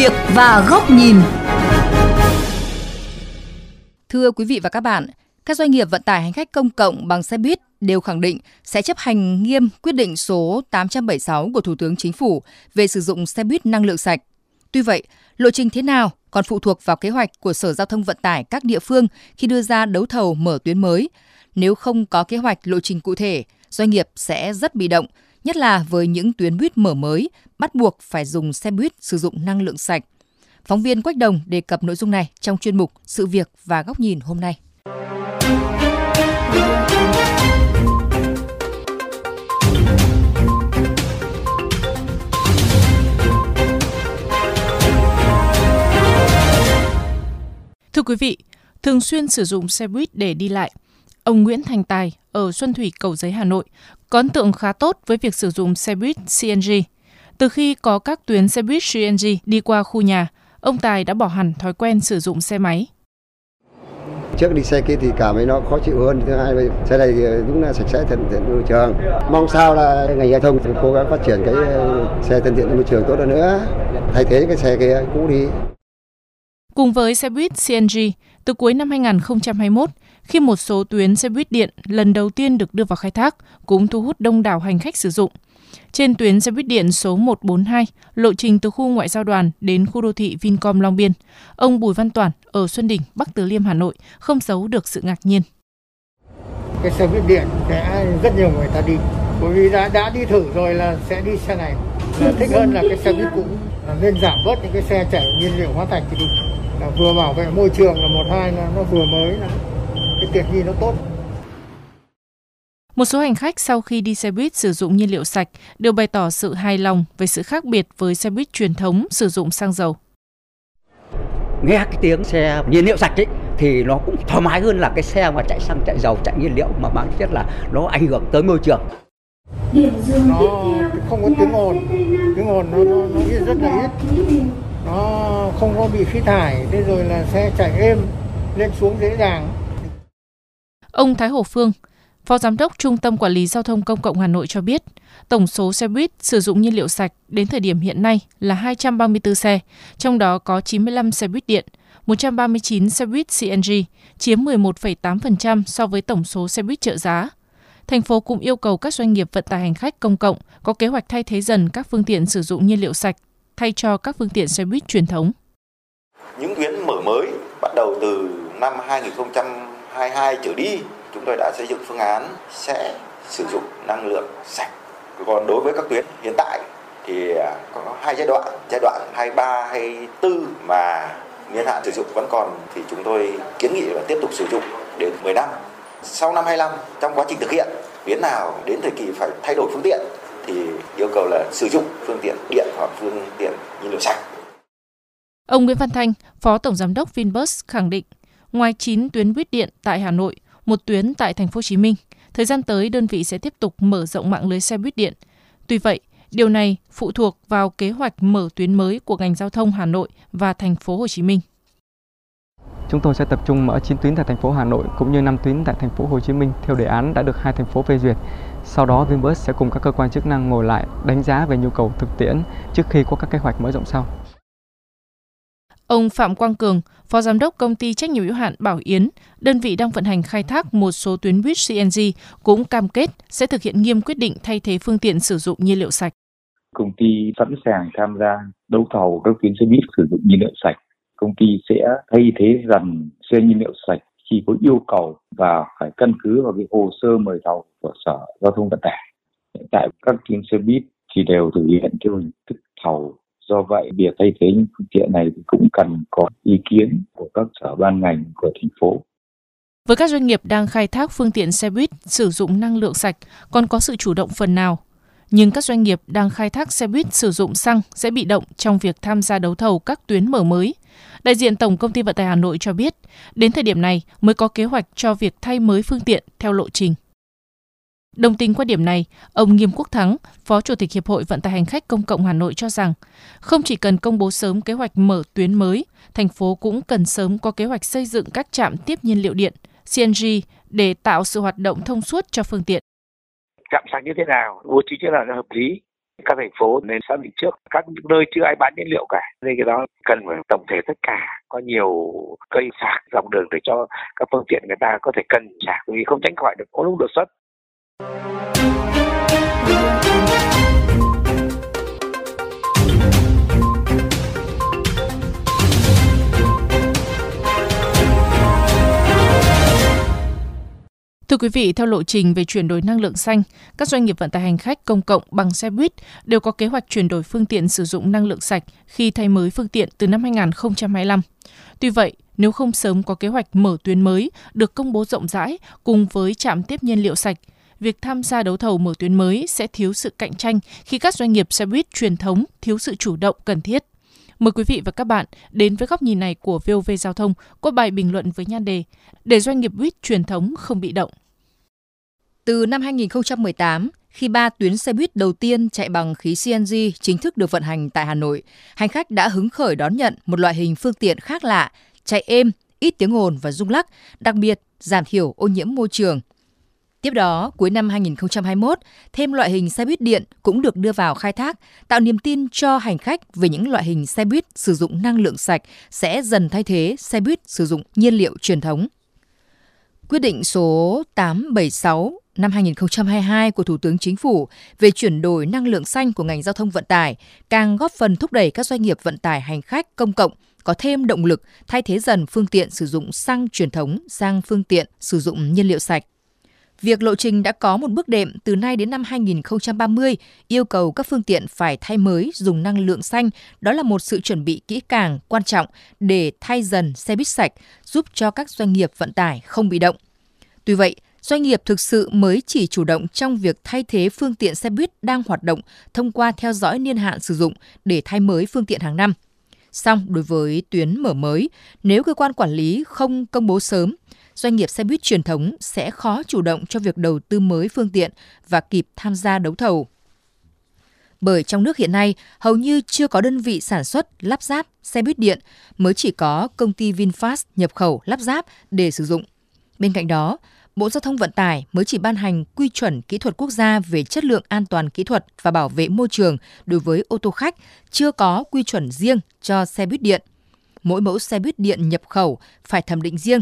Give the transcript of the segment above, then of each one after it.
việc và góc nhìn. Thưa quý vị và các bạn, các doanh nghiệp vận tải hành khách công cộng bằng xe buýt đều khẳng định sẽ chấp hành nghiêm quyết định số 876 của Thủ tướng Chính phủ về sử dụng xe buýt năng lượng sạch. Tuy vậy, lộ trình thế nào còn phụ thuộc vào kế hoạch của Sở Giao thông Vận tải các địa phương khi đưa ra đấu thầu mở tuyến mới. Nếu không có kế hoạch lộ trình cụ thể, doanh nghiệp sẽ rất bị động, nhất là với những tuyến buýt mở mới, bắt buộc phải dùng xe buýt sử dụng năng lượng sạch. Phóng viên Quách Đồng đề cập nội dung này trong chuyên mục Sự việc và góc nhìn hôm nay. Thưa quý vị, thường xuyên sử dụng xe buýt để đi lại, ông Nguyễn Thành Tài ở Xuân Thủy Cầu Giấy Hà Nội có ấn tượng khá tốt với việc sử dụng xe buýt CNG. Từ khi có các tuyến xe buýt CNG đi qua khu nhà, ông Tài đã bỏ hẳn thói quen sử dụng xe máy. Trước đi xe kia thì cảm thấy nó khó chịu hơn. Thứ hai, xe này thì đúng là sạch sẽ thân thiện môi trường. Mong sao là ngành giao thông cố gắng phát triển cái xe thân thiện môi trường tốt hơn nữa, thay thế cái xe kia cũ đi. Cùng với xe buýt CNG, từ cuối năm 2021, khi một số tuyến xe buýt điện lần đầu tiên được đưa vào khai thác, cũng thu hút đông đảo hành khách sử dụng. Trên tuyến xe buýt điện số 142, lộ trình từ khu ngoại giao đoàn đến khu đô thị Vincom Long Biên, ông Bùi Văn Toản ở Xuân Đình, Bắc Từ Liêm, Hà Nội không giấu được sự ngạc nhiên. Cái xe buýt điện sẽ rất nhiều người ta đi, bởi vì đã đã đi thử rồi là sẽ đi xe này. Là thích hơn là cái xe buýt cũ, nên giảm bớt những cái xe chảy nhiên liệu hóa thạch thì đi là vừa bảo vệ môi trường là một hai là nó vừa mới là cái tiện nghi nó tốt. Một số hành khách sau khi đi xe buýt sử dụng nhiên liệu sạch đều bày tỏ sự hài lòng về sự khác biệt với xe buýt truyền thống sử dụng xăng dầu. Nghe cái tiếng xe nhiên liệu sạch ấy thì nó cũng thoải mái hơn là cái xe mà chạy xăng chạy dầu chạy nhiên liệu mà bản chất là nó ảnh hưởng tới môi trường. Nó không có tiếng ồn, tiếng ồn nó, nó, nó rất là ít nó không có bị khí thải thế rồi là xe chạy êm lên xuống dễ dàng Ông Thái Hồ Phương, Phó Giám đốc Trung tâm Quản lý Giao thông Công cộng Hà Nội cho biết, tổng số xe buýt sử dụng nhiên liệu sạch đến thời điểm hiện nay là 234 xe, trong đó có 95 xe buýt điện, 139 xe buýt CNG, chiếm 11,8% so với tổng số xe buýt trợ giá. Thành phố cũng yêu cầu các doanh nghiệp vận tải hành khách công cộng có kế hoạch thay thế dần các phương tiện sử dụng nhiên liệu sạch thay cho các phương tiện xe buýt truyền thống. Những tuyến mở mới bắt đầu từ năm 2022 trở đi, chúng tôi đã xây dựng phương án sẽ sử dụng năng lượng sạch. Còn đối với các tuyến hiện tại thì à, có hai giai đoạn, giai đoạn 23 24 mà niên hạn sử dụng vẫn còn thì chúng tôi kiến nghị là tiếp tục sử dụng đến 10 năm. Sau năm 25 trong quá trình thực hiện tuyến nào đến thời kỳ phải thay đổi phương tiện thì yêu cầu là sử dụng phương tiện điện hoặc phương tiện nhiên liệu sạch. Ông Nguyễn Văn Thanh, Phó Tổng Giám đốc Vinbus khẳng định, ngoài 9 tuyến buýt điện tại Hà Nội, một tuyến tại Thành phố Hồ Chí Minh, thời gian tới đơn vị sẽ tiếp tục mở rộng mạng lưới xe buýt điện. Tuy vậy, điều này phụ thuộc vào kế hoạch mở tuyến mới của ngành giao thông Hà Nội và Thành phố Hồ Chí Minh. Chúng tôi sẽ tập trung mở 9 tuyến tại thành phố Hà Nội cũng như 5 tuyến tại thành phố Hồ Chí Minh theo đề án đã được hai thành phố phê duyệt. Sau đó Vinbus sẽ cùng các cơ quan chức năng ngồi lại đánh giá về nhu cầu thực tiễn trước khi có các kế hoạch mở rộng sau. Ông Phạm Quang Cường, Phó Giám đốc Công ty trách nhiệm hữu hạn Bảo Yến, đơn vị đang vận hành khai thác một số tuyến buýt CNG cũng cam kết sẽ thực hiện nghiêm quyết định thay thế phương tiện sử dụng nhiên liệu sạch. Công ty sẵn sàng tham gia đấu thầu các tuyến xe buýt sử dụng nhiên liệu sạch. Công ty sẽ thay thế dần xe nhiên liệu sạch khi có yêu cầu và phải căn cứ vào cái hồ sơ mời thầu của Sở Giao thông Vận tải. Hiện tại các tuyến xe buýt thì đều thực hiện theo hình thức thầu. Do vậy, việc thay thế những phương tiện này thì cũng cần có ý kiến của các sở ban ngành của thành phố. Với các doanh nghiệp đang khai thác phương tiện xe buýt sử dụng năng lượng sạch còn có sự chủ động phần nào, nhưng các doanh nghiệp đang khai thác xe buýt sử dụng xăng sẽ bị động trong việc tham gia đấu thầu các tuyến mở mới. Đại diện Tổng công ty Vận tải Hà Nội cho biết, đến thời điểm này mới có kế hoạch cho việc thay mới phương tiện theo lộ trình. Đồng tình quan điểm này, ông Nghiêm Quốc Thắng, Phó Chủ tịch Hiệp hội Vận tải hành khách công cộng Hà Nội cho rằng, không chỉ cần công bố sớm kế hoạch mở tuyến mới, thành phố cũng cần sớm có kế hoạch xây dựng các trạm tiếp nhiên liệu điện, CNG để tạo sự hoạt động thông suốt cho phương tiện. Trạm xăng như thế nào, bố trí thế nào là hợp lý, các thành phố nên xác định trước. Các nơi chưa ai bán nhiên liệu cả. Nên cái đó cần phải tổng thể tất cả. Có nhiều cây sạc dọc đường để cho các phương tiện người ta có thể cần sạc. Vì không tránh khỏi được có lúc đột xuất. Thưa quý vị, theo lộ trình về chuyển đổi năng lượng xanh, các doanh nghiệp vận tải hành khách công cộng bằng xe buýt đều có kế hoạch chuyển đổi phương tiện sử dụng năng lượng sạch khi thay mới phương tiện từ năm 2025. Tuy vậy, nếu không sớm có kế hoạch mở tuyến mới được công bố rộng rãi cùng với trạm tiếp nhiên liệu sạch, việc tham gia đấu thầu mở tuyến mới sẽ thiếu sự cạnh tranh khi các doanh nghiệp xe buýt truyền thống thiếu sự chủ động cần thiết. Mời quý vị và các bạn đến với góc nhìn này của VOV Giao thông có bài bình luận với nhan đề Để doanh nghiệp buýt truyền thống không bị động. Từ năm 2018, khi ba tuyến xe buýt đầu tiên chạy bằng khí CNG chính thức được vận hành tại Hà Nội, hành khách đã hứng khởi đón nhận một loại hình phương tiện khác lạ, chạy êm, ít tiếng ồn và rung lắc, đặc biệt giảm thiểu ô nhiễm môi trường. Tiếp đó, cuối năm 2021, thêm loại hình xe buýt điện cũng được đưa vào khai thác, tạo niềm tin cho hành khách về những loại hình xe buýt sử dụng năng lượng sạch sẽ dần thay thế xe buýt sử dụng nhiên liệu truyền thống. Quyết định số 876 năm 2022 của Thủ tướng Chính phủ về chuyển đổi năng lượng xanh của ngành giao thông vận tải càng góp phần thúc đẩy các doanh nghiệp vận tải hành khách công cộng có thêm động lực thay thế dần phương tiện sử dụng xăng truyền thống sang phương tiện sử dụng nhiên liệu sạch. Việc lộ trình đã có một bước đệm từ nay đến năm 2030 yêu cầu các phương tiện phải thay mới dùng năng lượng xanh, đó là một sự chuẩn bị kỹ càng, quan trọng để thay dần xe buýt sạch, giúp cho các doanh nghiệp vận tải không bị động. Tuy vậy, doanh nghiệp thực sự mới chỉ chủ động trong việc thay thế phương tiện xe buýt đang hoạt động thông qua theo dõi niên hạn sử dụng để thay mới phương tiện hàng năm. Song đối với tuyến mở mới, nếu cơ quan quản lý không công bố sớm, doanh nghiệp xe buýt truyền thống sẽ khó chủ động cho việc đầu tư mới phương tiện và kịp tham gia đấu thầu. Bởi trong nước hiện nay, hầu như chưa có đơn vị sản xuất, lắp ráp xe buýt điện, mới chỉ có công ty VinFast nhập khẩu lắp ráp để sử dụng. Bên cạnh đó, Bộ Giao thông Vận tải mới chỉ ban hành quy chuẩn kỹ thuật quốc gia về chất lượng an toàn kỹ thuật và bảo vệ môi trường đối với ô tô khách, chưa có quy chuẩn riêng cho xe buýt điện. Mỗi mẫu xe buýt điện nhập khẩu phải thẩm định riêng.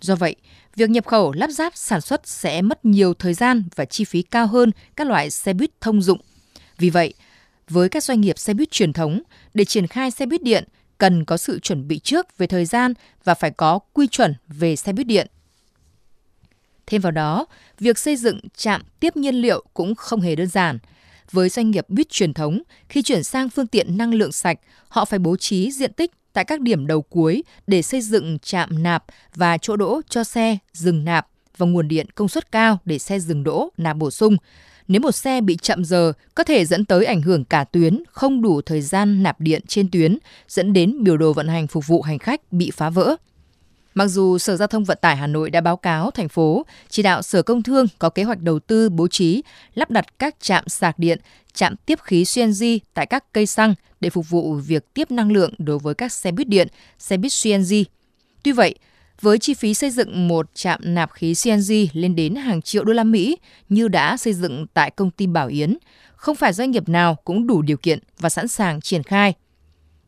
Do vậy, việc nhập khẩu lắp ráp sản xuất sẽ mất nhiều thời gian và chi phí cao hơn các loại xe buýt thông dụng. Vì vậy, với các doanh nghiệp xe buýt truyền thống, để triển khai xe buýt điện cần có sự chuẩn bị trước về thời gian và phải có quy chuẩn về xe buýt điện. Thêm vào đó, việc xây dựng trạm tiếp nhiên liệu cũng không hề đơn giản. Với doanh nghiệp buýt truyền thống, khi chuyển sang phương tiện năng lượng sạch, họ phải bố trí diện tích tại các điểm đầu cuối để xây dựng trạm nạp và chỗ đỗ cho xe dừng nạp và nguồn điện công suất cao để xe dừng đỗ nạp bổ sung. Nếu một xe bị chậm giờ, có thể dẫn tới ảnh hưởng cả tuyến, không đủ thời gian nạp điện trên tuyến, dẫn đến biểu đồ vận hành phục vụ hành khách bị phá vỡ. Mặc dù Sở Giao thông Vận tải Hà Nội đã báo cáo thành phố chỉ đạo Sở Công Thương có kế hoạch đầu tư bố trí lắp đặt các trạm sạc điện, trạm tiếp khí CNG tại các cây xăng để phục vụ việc tiếp năng lượng đối với các xe buýt điện, xe buýt CNG. Tuy vậy, với chi phí xây dựng một trạm nạp khí CNG lên đến hàng triệu đô la Mỹ như đã xây dựng tại công ty Bảo Yến, không phải doanh nghiệp nào cũng đủ điều kiện và sẵn sàng triển khai –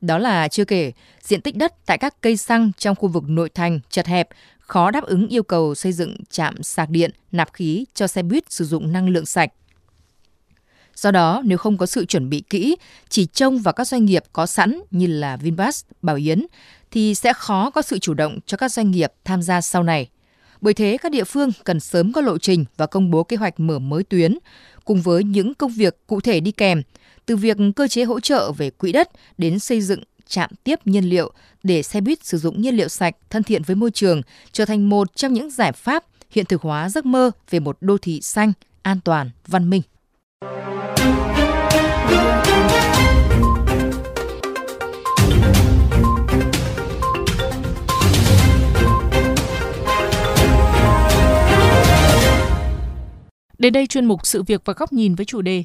đó là chưa kể, diện tích đất tại các cây xăng trong khu vực nội thành chật hẹp, khó đáp ứng yêu cầu xây dựng trạm sạc điện, nạp khí cho xe buýt sử dụng năng lượng sạch. Do đó, nếu không có sự chuẩn bị kỹ, chỉ trông vào các doanh nghiệp có sẵn như là Vinfast, Bảo Yến, thì sẽ khó có sự chủ động cho các doanh nghiệp tham gia sau này. Bởi thế, các địa phương cần sớm có lộ trình và công bố kế hoạch mở mới tuyến, cùng với những công việc cụ thể đi kèm – từ việc cơ chế hỗ trợ về quỹ đất đến xây dựng trạm tiếp nhiên liệu để xe buýt sử dụng nhiên liệu sạch thân thiện với môi trường trở thành một trong những giải pháp hiện thực hóa giấc mơ về một đô thị xanh, an toàn, văn minh. Đến đây chuyên mục sự việc và góc nhìn với chủ đề